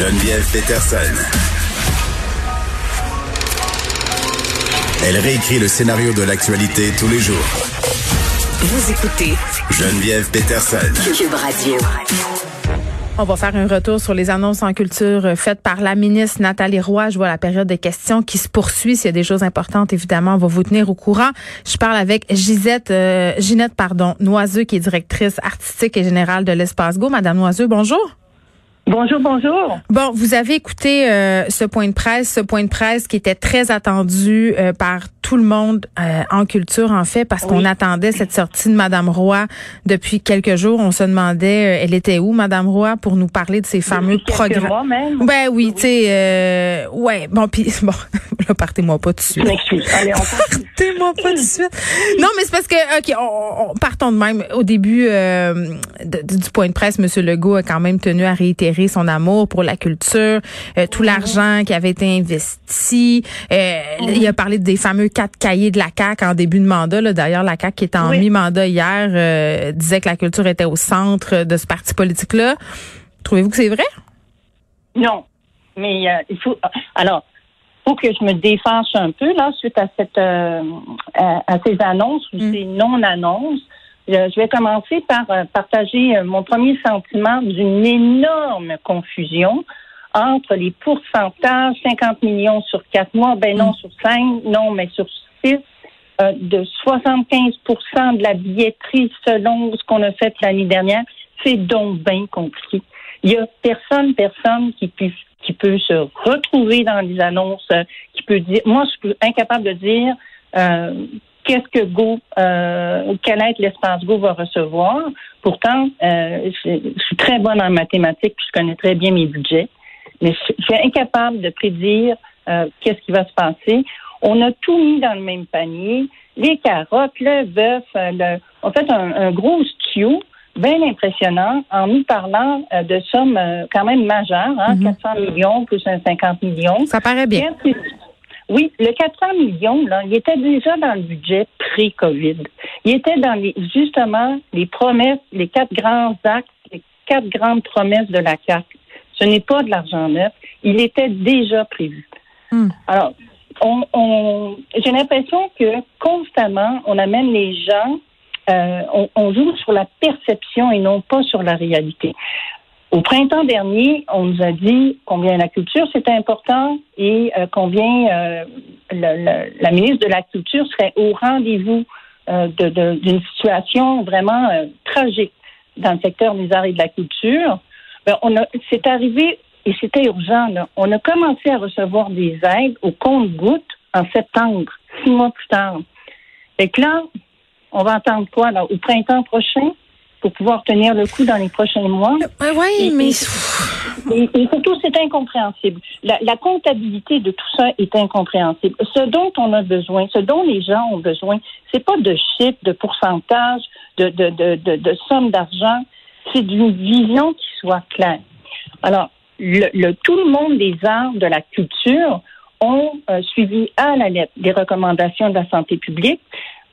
Geneviève Peterson. Elle réécrit le scénario de l'actualité tous les jours. Vous écoutez Geneviève Peterson. Cube Radio. On va faire un retour sur les annonces en culture faites par la ministre Nathalie Roy. Je vois la période de questions qui se poursuit. S'il y a des choses importantes, évidemment, on va vous tenir au courant. Je parle avec Gisette, euh, Ginette pardon, Noiseux, qui est directrice artistique et générale de l'Espace Go. Madame Noiseux, bonjour. Bonjour, bonjour. Bon, vous avez écouté euh, ce point de presse, ce point de presse qui était très attendu euh, par tout le monde euh, en culture, en fait, parce qu'on attendait cette sortie de Madame Roy depuis quelques jours. On se demandait, elle était où, Madame Roy, pour nous parler de ces fameux programmes. Ben oui, tu sais, ouais. Bon, puis bon, là, partez-moi pas tout de suite. Allez, partez-moi pas tout de suite. Non, mais c'est parce que, ok, on, partons de même. Au début du point de presse, Monsieur Legault a quand même tenu à réitérer son amour pour la culture, euh, tout l'argent qui avait été investi. Euh, il a parlé des fameux quatre cahiers de la CAQ en début de mandat. D'ailleurs, la CAQ qui était en mi-mandat hier euh, disait que la culture était au centre de ce parti politique-là. Trouvez-vous que c'est vrai? Non. Mais il faut... Alors, faut que je me défense un peu là suite à cette à, ces annonces ou mm. ces non-annonces. Je vais commencer par euh, partager euh, mon premier sentiment d'une énorme confusion entre les pourcentages, 50 millions sur quatre mois, ben non sur cinq, non, mais sur six, euh, de 75% de la billetterie selon ce qu'on a fait l'année dernière. C'est donc bien compliqué. Il y a personne, personne qui peut, qui peut se retrouver dans les annonces, qui peut dire, moi, je suis incapable de dire qu'est-ce que Go, euh, quel aide l'espace Go va recevoir. Pourtant, euh, je, suis très bonne en mathématiques, puis je connais très bien mes budgets, mais je, suis incapable de prédire euh, qu'est-ce qui va se passer. On a tout mis dans le même panier, les carottes, le bœuf, le, on fait un, gros stew bien impressionnant en nous parlant de sommes quand même majeures, hein, 400 mm-hmm. millions plus 50 millions. Ça paraît bien. Oui, le 400 millions, là, il était déjà dans le budget pré-COVID. Il était dans les, justement les promesses, les quatre grands axes, les quatre grandes promesses de la CAC. Ce n'est pas de l'argent neuf. Il était déjà prévu. Hmm. Alors, on, j'ai l'impression que constamment, on amène les gens, euh, on, on joue sur la perception et non pas sur la réalité. Au printemps dernier, on nous a dit combien la culture c'était important et euh, combien euh, la ministre de la Culture serait au rendez-vous euh, d'une situation vraiment tragique dans le secteur des arts et de la culture. Ben, on c'est arrivé et c'était urgent. Là. On a commencé à recevoir des aides au compte-gouttes en septembre, six mois plus tard. Et là, on va attendre quoi là, au printemps prochain? Pour pouvoir tenir le coup dans les prochains mois. Euh, oui, mais... Et, surtout, c'est incompréhensible. La, comptabilité de tout ça est incompréhensible. Ce dont on a besoin, ce dont les gens ont besoin, c'est pas de chiffres, de pourcentage, de, de, de, de, sommes d'argent, c'est d'une vision qui soit claire. Alors, le, tout le monde des arts, de la culture, ont euh, suivi à la lettre des recommandations de la santé publique.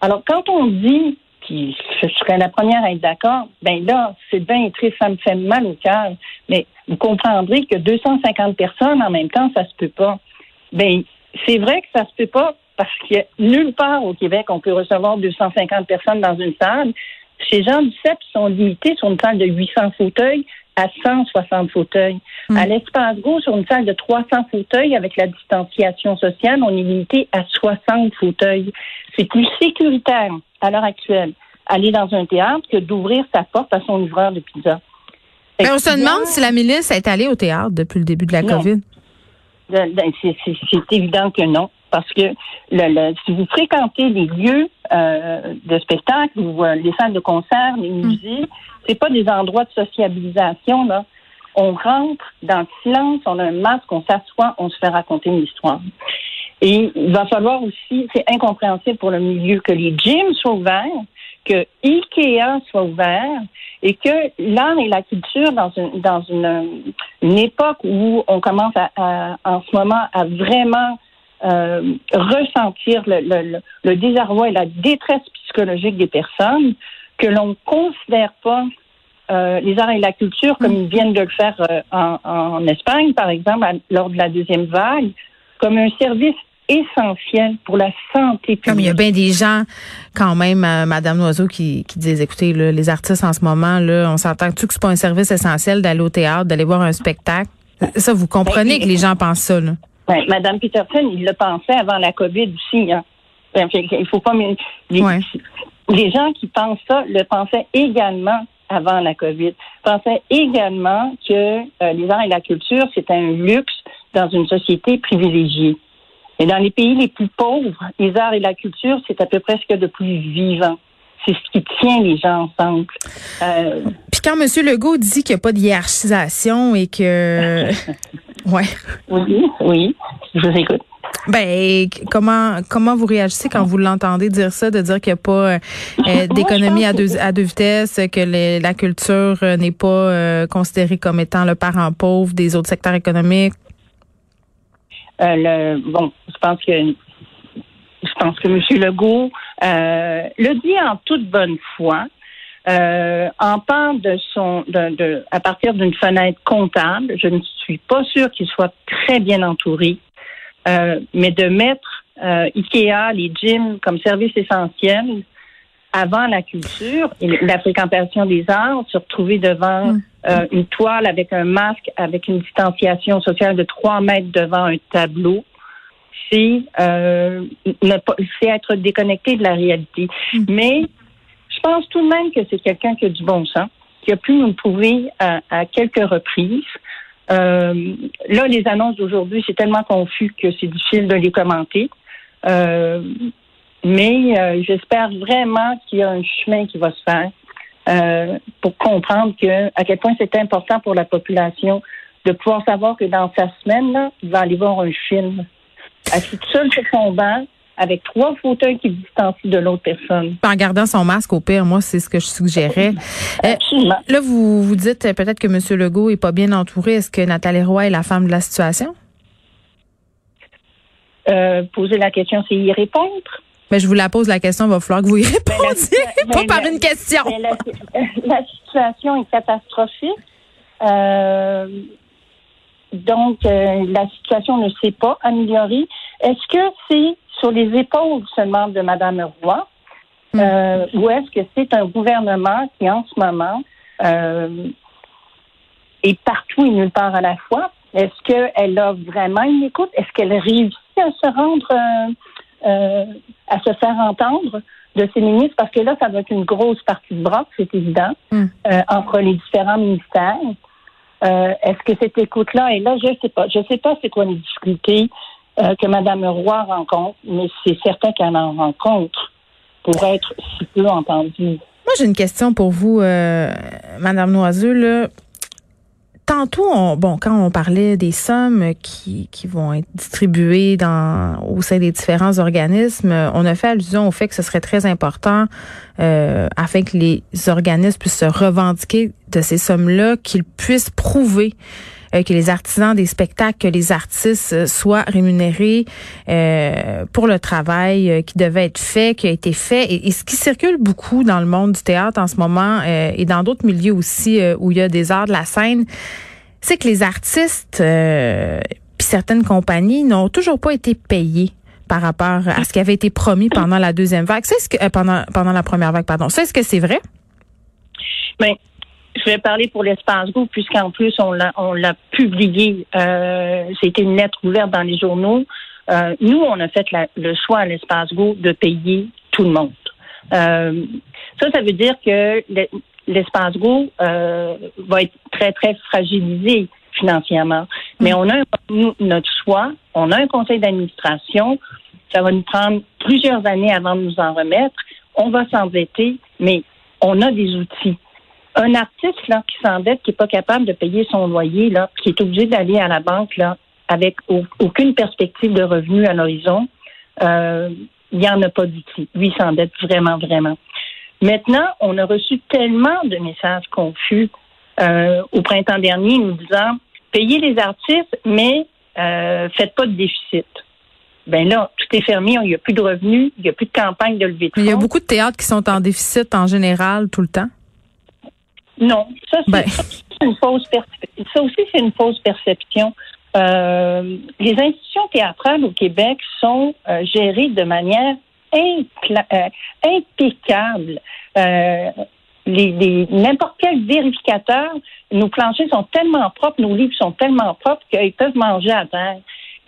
Alors, quand on dit je serais la première à être d'accord, ben là, c'est bien triste, ça me fait mal au cœur. Mais vous comprendrez que 250 personnes en même temps, ça se peut pas. Ben, c'est vrai que ça se peut pas parce a nulle part au Québec on peut recevoir 250 personnes dans une salle. Ces gens du CEP sont limités sur une salle de 800 fauteuils à 160 fauteuils. Hmm. À l'espace Go, sur une salle de 300 fauteuils avec la distanciation sociale, on est limité à 60 fauteuils. C'est plus sécuritaire à l'heure actuelle aller dans un théâtre que d'ouvrir sa porte à son livreur de pizza. Mais on se demande si la milice est allée au théâtre depuis le début de la COVID. Ben, ben, c'est évident que non. Parce que le, si vous fréquentez les lieux euh, de spectacle ou euh, les salles de concert, les hmm. musées, c'est pas des endroits de sociabilisation. Là. On rentre dans le silence, on a un masque, on s'assoit, on se fait raconter une histoire. Et il va falloir aussi, c'est incompréhensible pour le milieu que les gyms soient ouverts, que IKEA soit ouvert et que l'art et la culture dans une dans une, une époque où on commence à, en ce moment à vraiment euh, ressentir le, le, le, désarroi et la détresse psychologique des personnes, que l'on ne considère pas euh, les arts et la culture, comme ils viennent de le faire euh, en, en Espagne, par exemple, à- lors de la deuxième vague, comme un service essentiel pour la santé Comme il y a publique. bien des gens, quand même, euh, Madame Noiseau, qui, qui disent, écoutez, là, les artistes en ce moment, là, on s'entend-tu que c'est pas un service essentiel d'aller au théâtre, d'aller voir un spectacle? Ça, vous comprenez Ben, que les gens pensent ça, là. Ouais, Madame Peterson, il le pensait avant la COVID aussi. Hein. Ben, Il faut pas. Les, Ouais. les gens qui pensent ça le pensaient également avant la COVID. Pensaient également que euh, les arts et la culture c'était un luxe dans une société privilégiée. Et dans les pays les plus pauvres, les arts et la culture c'est à peu près ce qu'il y a de plus vivant. C'est ce qui tient les gens ensemble. Euh, Puis quand M. Legault dit qu'il n'y a pas de hiérarchisation et que... ouais. oui, oui, je vous écoute. Ben, comment comment vous réagissez quand vous l'entendez dire ça, de dire qu'il n'y a pas euh, d'économie à deux à deux vitesses, que les- la culture euh, n'est pas euh, considérée comme étant le parent pauvre des autres secteurs économiques? Euh, le, bon, je pense que je pense que M. Legault euh, le dit en toute bonne foi. Euh, en parle de son de, de- à partir d'une fenêtre comptable. Je ne suis pas sûre qu'il soit très bien entouré, Euh, mais de mettre euh, IKEA, les gyms comme service essentiel avant la culture et la fréquentation des arts, se retrouver devant Mm. Euh, une toile avec un masque, avec une distanciation sociale de trois mètres devant un tableau, c'est euh, ne pas- c'est être déconnecté de la réalité. Mm. Mais je pense tout de même que c'est quelqu'un qui a du bon sens, qui a pu nous le prouver à, à quelques reprises. Euh, là, les annonces d'aujourd'hui, c'est tellement confus que c'est difficile de les commenter. Euh, mais euh, j'espère vraiment qu'il y a un chemin qui va se faire euh, pour comprendre que à quel point c'est important pour la population de pouvoir savoir que dans sa semaine, là, il va aller voir un film. Assis seul sur son banc, avec trois fauteuils qui le distancient de l'autre personne. En gardant son masque, au pire, moi, c'est ce que je suggérais. Euh, Absolument. là, vous vous dites euh, peut-être que M. Legault est pas bien entouré. Est-ce que Nathalie Roy est la femme de la situation? Euh, poser la question, c'est y répondre. Ben, je vous la pose la question, il va falloir que vous y la- répondiez, pas mais par la- une question. Mais la, la situation est catastrophique. Euh, donc, euh, la situation ne s'est pas améliorée. Est-ce que c'est sur les épaules seulement de Mme Roy euh, ou est-ce que c'est un gouvernement qui, en ce moment, est partout et nulle part à la fois? Est-ce qu'elle a vraiment une écoute? Est-ce qu'elle réussit à se rendre, euh, à se faire entendre de ses ministres? Parce que là, ça va être une grosse partie de bras, c'est évident, Mm. euh, entre les différents ministères. Euh, Est-ce que cette écoute-là est là? Je ne sais pas. Je ne sais pas c'est quoi les difficultés que Mme Roy rencontre, mais c'est certain qu'elle en rencontre pour être si peu entendue. Moi, j'ai une question pour vous, euh, Madame Noiseux. Là. Tantôt, on, bon, quand on parlait des sommes qui, qui vont être distribuées dans, au sein des différents organismes, on a fait allusion au fait que ce serait très important euh, afin que les organismes puissent se revendiquer de ces sommes-là, qu'ils puissent prouver euh, que les artisans des spectacles, que les artistes euh, soient rémunérés euh, pour le travail euh, qui devait être fait, qui a été fait. Et, ce qui circule beaucoup dans le monde du théâtre en ce moment et dans d'autres milieux aussi où il y a des arts de la scène, c'est que les artistes puis certaines compagnies n'ont toujours pas été payés par rapport à ce qui avait été promis pendant la deuxième vague. C'est ce que euh, pendant pendant la première vague, pardon. Ça, est-ce que c'est vrai? Ben, je vais parler pour l'espace Go, puisqu'en plus, on l'a, on l'a publié. Euh, c'était une lettre ouverte dans les journaux. Euh, nous, on a fait la- le choix à l'espace Go de payer tout le monde. Euh, ça, ça veut dire que le- l'espace Go euh, va être très, très fragilisé financièrement. Mais on a nous, notre choix, on a un conseil d'administration. Ça va nous prendre plusieurs années avant de nous en remettre. On va s'endetter, mais on a des outils un artiste là, qui s'endette, qui n'est pas capable de payer son loyer, là, qui est obligé d'aller à la banque là, avec au- aucune perspective de revenu à l'horizon, euh, il n'y en a pas d'outils. Lui, il s'endette vraiment, vraiment. Maintenant, on a reçu tellement de messages confus euh, au printemps dernier nous disant payez les artistes, mais euh, faites pas de déficit. Ben là, tout est fermé, il n'y a plus de revenus, il n'y a plus de campagne de levée de fonds. Mais il y a beaucoup de théâtres qui sont en déficit en général tout le temps. Non, ça, c'est Ben. une fausse perception. Ça aussi, c'est une fausse perception. Euh, les institutions théâtrales au Québec sont euh, gérées de manière euh, impeccable. Euh, les, les- n'importe quel vérificateur, nos planchers sont tellement propres, nos livres sont tellement propres qu'ils peuvent manger à terre.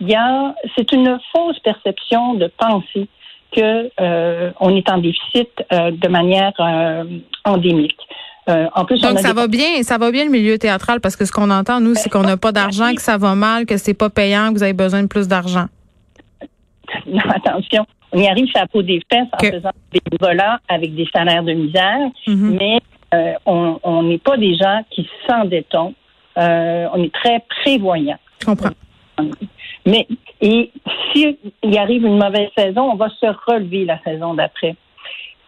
Il y a, c'est une fausse perception de penser que euh, on est en déficit euh, de manière euh, endémique. Euh, en plus, on Donc ça des- va bien, ça va bien le milieu théâtral parce que ce qu'on entend nous, c'est qu'on n'a pas d'argent, que ça va mal, que c'est pas payant, que vous avez besoin de plus d'argent. Non, attention, on y arrive sur la peau des fesses en faisant des volants avec des salaires de misère, Mhm. mais euh, on n'est pas des gens qui s'endettons. Euh, on est très prévoyants. Je comprends. Mais et s'il y arrive une mauvaise saison, on va se relever la saison d'après.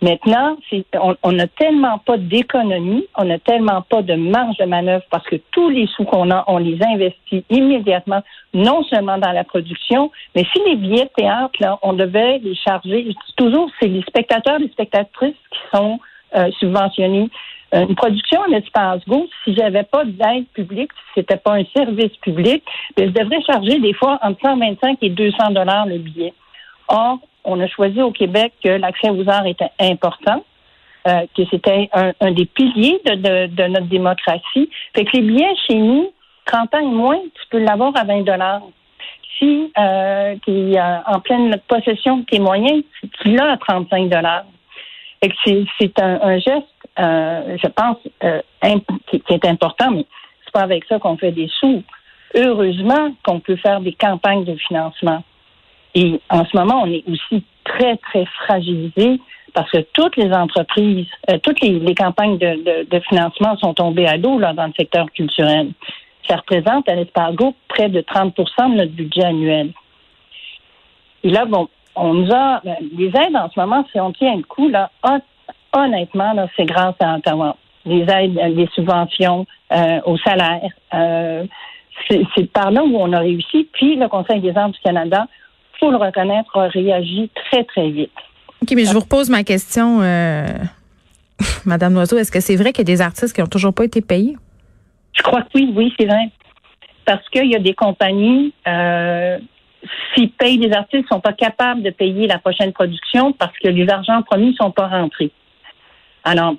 Maintenant, on on n'a tellement pas d'économie, on n'a tellement pas de marge de manœuvre parce que tous les sous qu'on a, on les investit immédiatement, non seulement dans la production, mais si les billets de théâtre, là, on devait les charger. Je dis toujours, c'est les spectateurs, les spectatrices qui sont euh, subventionnés. Euh, Une production en espace go, si j'avais pas d'aide publique, si c'était pas un service public, ben, je devrais charger des fois entre 125 et 200 dollars le billet. Or, on a choisi au Québec que l'accès aux arts était important, euh, que c'était un, des piliers de, notre démocratie. Fait que les billets chez nous, 30 ans et moins, tu peux l'avoir à 20 dollars. Si euh, tu es en pleine possession de tes moyens, tu l'as à 35 dollars. Fait que c'est, un, geste, euh, je pense, euh, qui, qui est important, mais c'est pas avec ça qu'on fait des sous. Heureusement qu'on peut faire des campagnes de financement. Et en ce moment, on est aussi très, très fragilisé parce que toutes les entreprises, euh, toutes les, les campagnes de, de- de financement sont tombées à l'eau dans le secteur culturel. Ça représente à l'Espargo près de 30% de notre budget annuel. Et là, bon, on nous a ben, les aides en ce moment, si on tient le coup, là, hon- honnêtement, là, c'est grâce à Ottawa. Les aides, euh, les subventions euh, au salaire. euh, c'est par là où on a réussi. Puis le Conseil des arts du Canada, faut le reconnaître, a réagi très, très vite. OK, mais je vous repose ma question, euh, Madame Loiseau. Est-ce que c'est vrai qu'il y a des artistes qui ont toujours pas été payés? Je crois que oui, oui, c'est vrai. Parce qu'il y a des compagnies, euh, s'ils payent des artistes, ils sont pas capables de payer la prochaine production parce que les argents promis sont pas rentrés. Alors,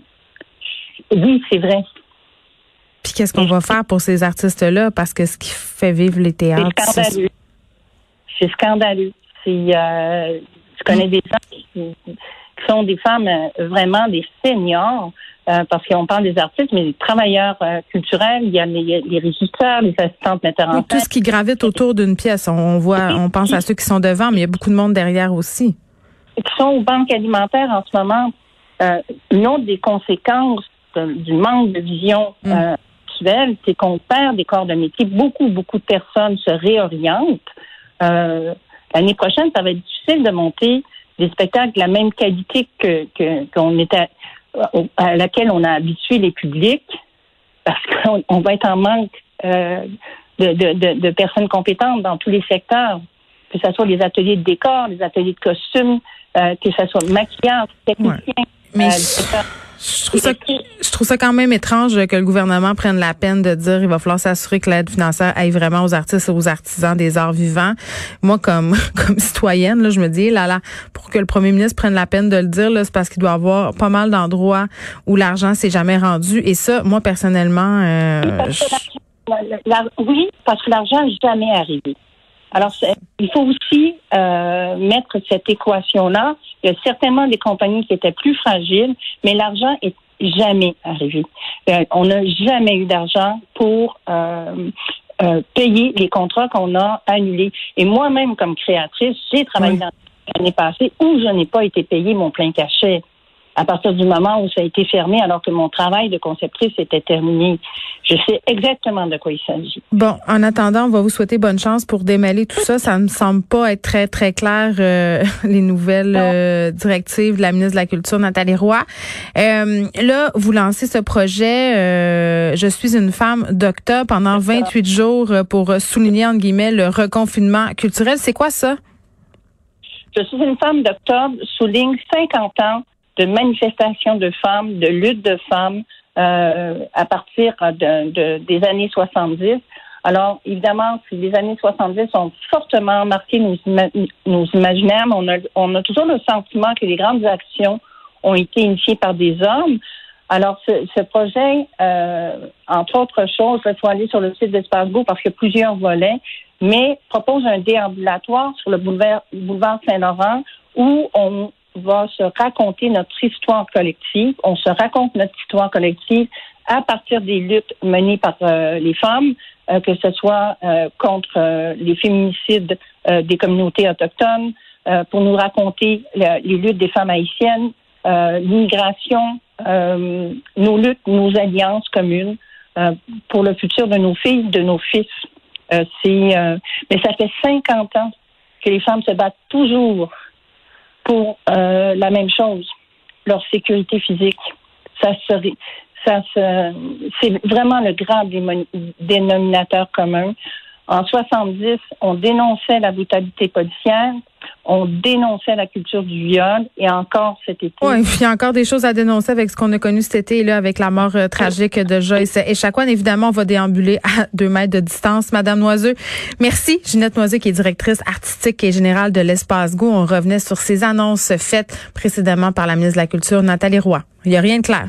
oui, c'est vrai. Puis qu'est-ce qu'on va faire pour ces artistes-là? Parce que ce qui fait vivre les théâtres, c'est-. C'est scandaleux. C'est, euh, je connais des gens qui, qui sont des femmes euh, vraiment des seniors, euh, parce qu'on parle des artistes, mais des travailleurs euh, culturels, il y a les, les régisseurs, les assistantes metteurs en Oui, tout ce qui gravite autour d'une pièce. On, voit, on pense à ceux qui sont devant, mais il y a beaucoup de monde derrière aussi. qui sont aux banques alimentaires en ce moment, une autre des conséquences de- du manque de vision Mm. actuelle, c'est qu'on perd des corps de métier. Beaucoup, beaucoup de personnes se réorientent. Euh, L'année prochaine, ça va être difficile de monter des spectacles de la même qualité que qu'on était à laquelle on a habitué les publics, parce qu'on on va être en manque euh, de, de, de, de personnes compétentes dans tous les secteurs que ce soit les ateliers de décor, les ateliers de costumes, euh, que ce soit maquillage, technicien. Mais euh, je- trouve, ça, je trouve ça quand même étrange que le gouvernement prenne la peine de dire il va falloir s'assurer que l'aide financière aille vraiment aux artistes et aux artisans des arts vivants. Moi, comme comme citoyenne, là, je me dis, là, là, pour que le premier ministre prenne la peine de le dire, là, c'est parce qu'il doit y avoir pas mal d'endroits où l'argent s'est jamais rendu. Et ça, moi, personnellement, euh, oui, parce que l'argent n'est jamais arrivé. Alors, il faut aussi euh, mettre cette équation-là. Il y a certainement des compagnies qui étaient plus fragiles, mais l'argent est jamais arrivé. Euh, on n'a jamais eu d'argent pour euh, euh, payer les contrats qu'on a annulés. Et moi-même, comme créatrice, j'ai travaillé Oui. dans l'année passée où je n'ai pas été payé mon plein cachet. À partir du moment où ça a été fermé, alors que mon travail de conceptrice était terminé, je sais exactement de quoi il s'agit. Bon, en attendant, on va vous souhaiter bonne chance pour démêler tout ça. Ça ne me semble pas être très, très clair, euh, les nouvelles euh, directives de la ministre de la Culture, Nathalie Roy. Euh, là, vous lancez ce projet euh, Je suis une femme d'octobre pendant 28 jours euh, pour souligner, entre guillemets, le reconfinement culturel. C'est quoi ça? Je suis une femme d'octobre, souligne 50 ans de manifestations de femmes, de lutte de femmes à partir de, des années 70. Alors, évidemment, les années 70 ont fortement marqué nos, nos imaginaires, mais on a, on a toujours le sentiment que les grandes actions ont été initiées par des hommes. Alors, ce, ce projet, euh, entre autres choses, il faut aller sur le site d'Espace Go parce qu'il y a plusieurs volets, mais propose un déambulatoire sur le boulevard, boulevard Saint-Laurent où on va se raconter notre histoire collective. On se raconte notre histoire collective à partir des luttes menées par euh, les femmes, euh, que ce soit euh, contre les féminicides des communautés autochtones, pour nous raconter les luttes des femmes haïtiennes, l'immigration, nos luttes, nos alliances communes pour le futur de nos filles, de nos fils. mais ça fait 50 ans que les femmes se battent toujours pour la même chose, leur sécurité physique. Ça serait, ça c'est vraiment le grand dénominateur commun. En 70, on dénonçait la brutalité policière, on dénonçait la culture du viol et encore cet été. Oui, il y a encore des choses à dénoncer avec ce qu'on a connu cet été là, avec la mort euh, tragique de Joyce et Chacun, évidemment, on va déambuler à deux mètres de distance. Madame Noiseux, merci. Ginette Noiseux, qui est directrice artistique et générale de l'Espace Go. On revenait sur ces annonces faites précédemment par la ministre de la Culture, Nathalie Roy. Il n'y a rien de clair.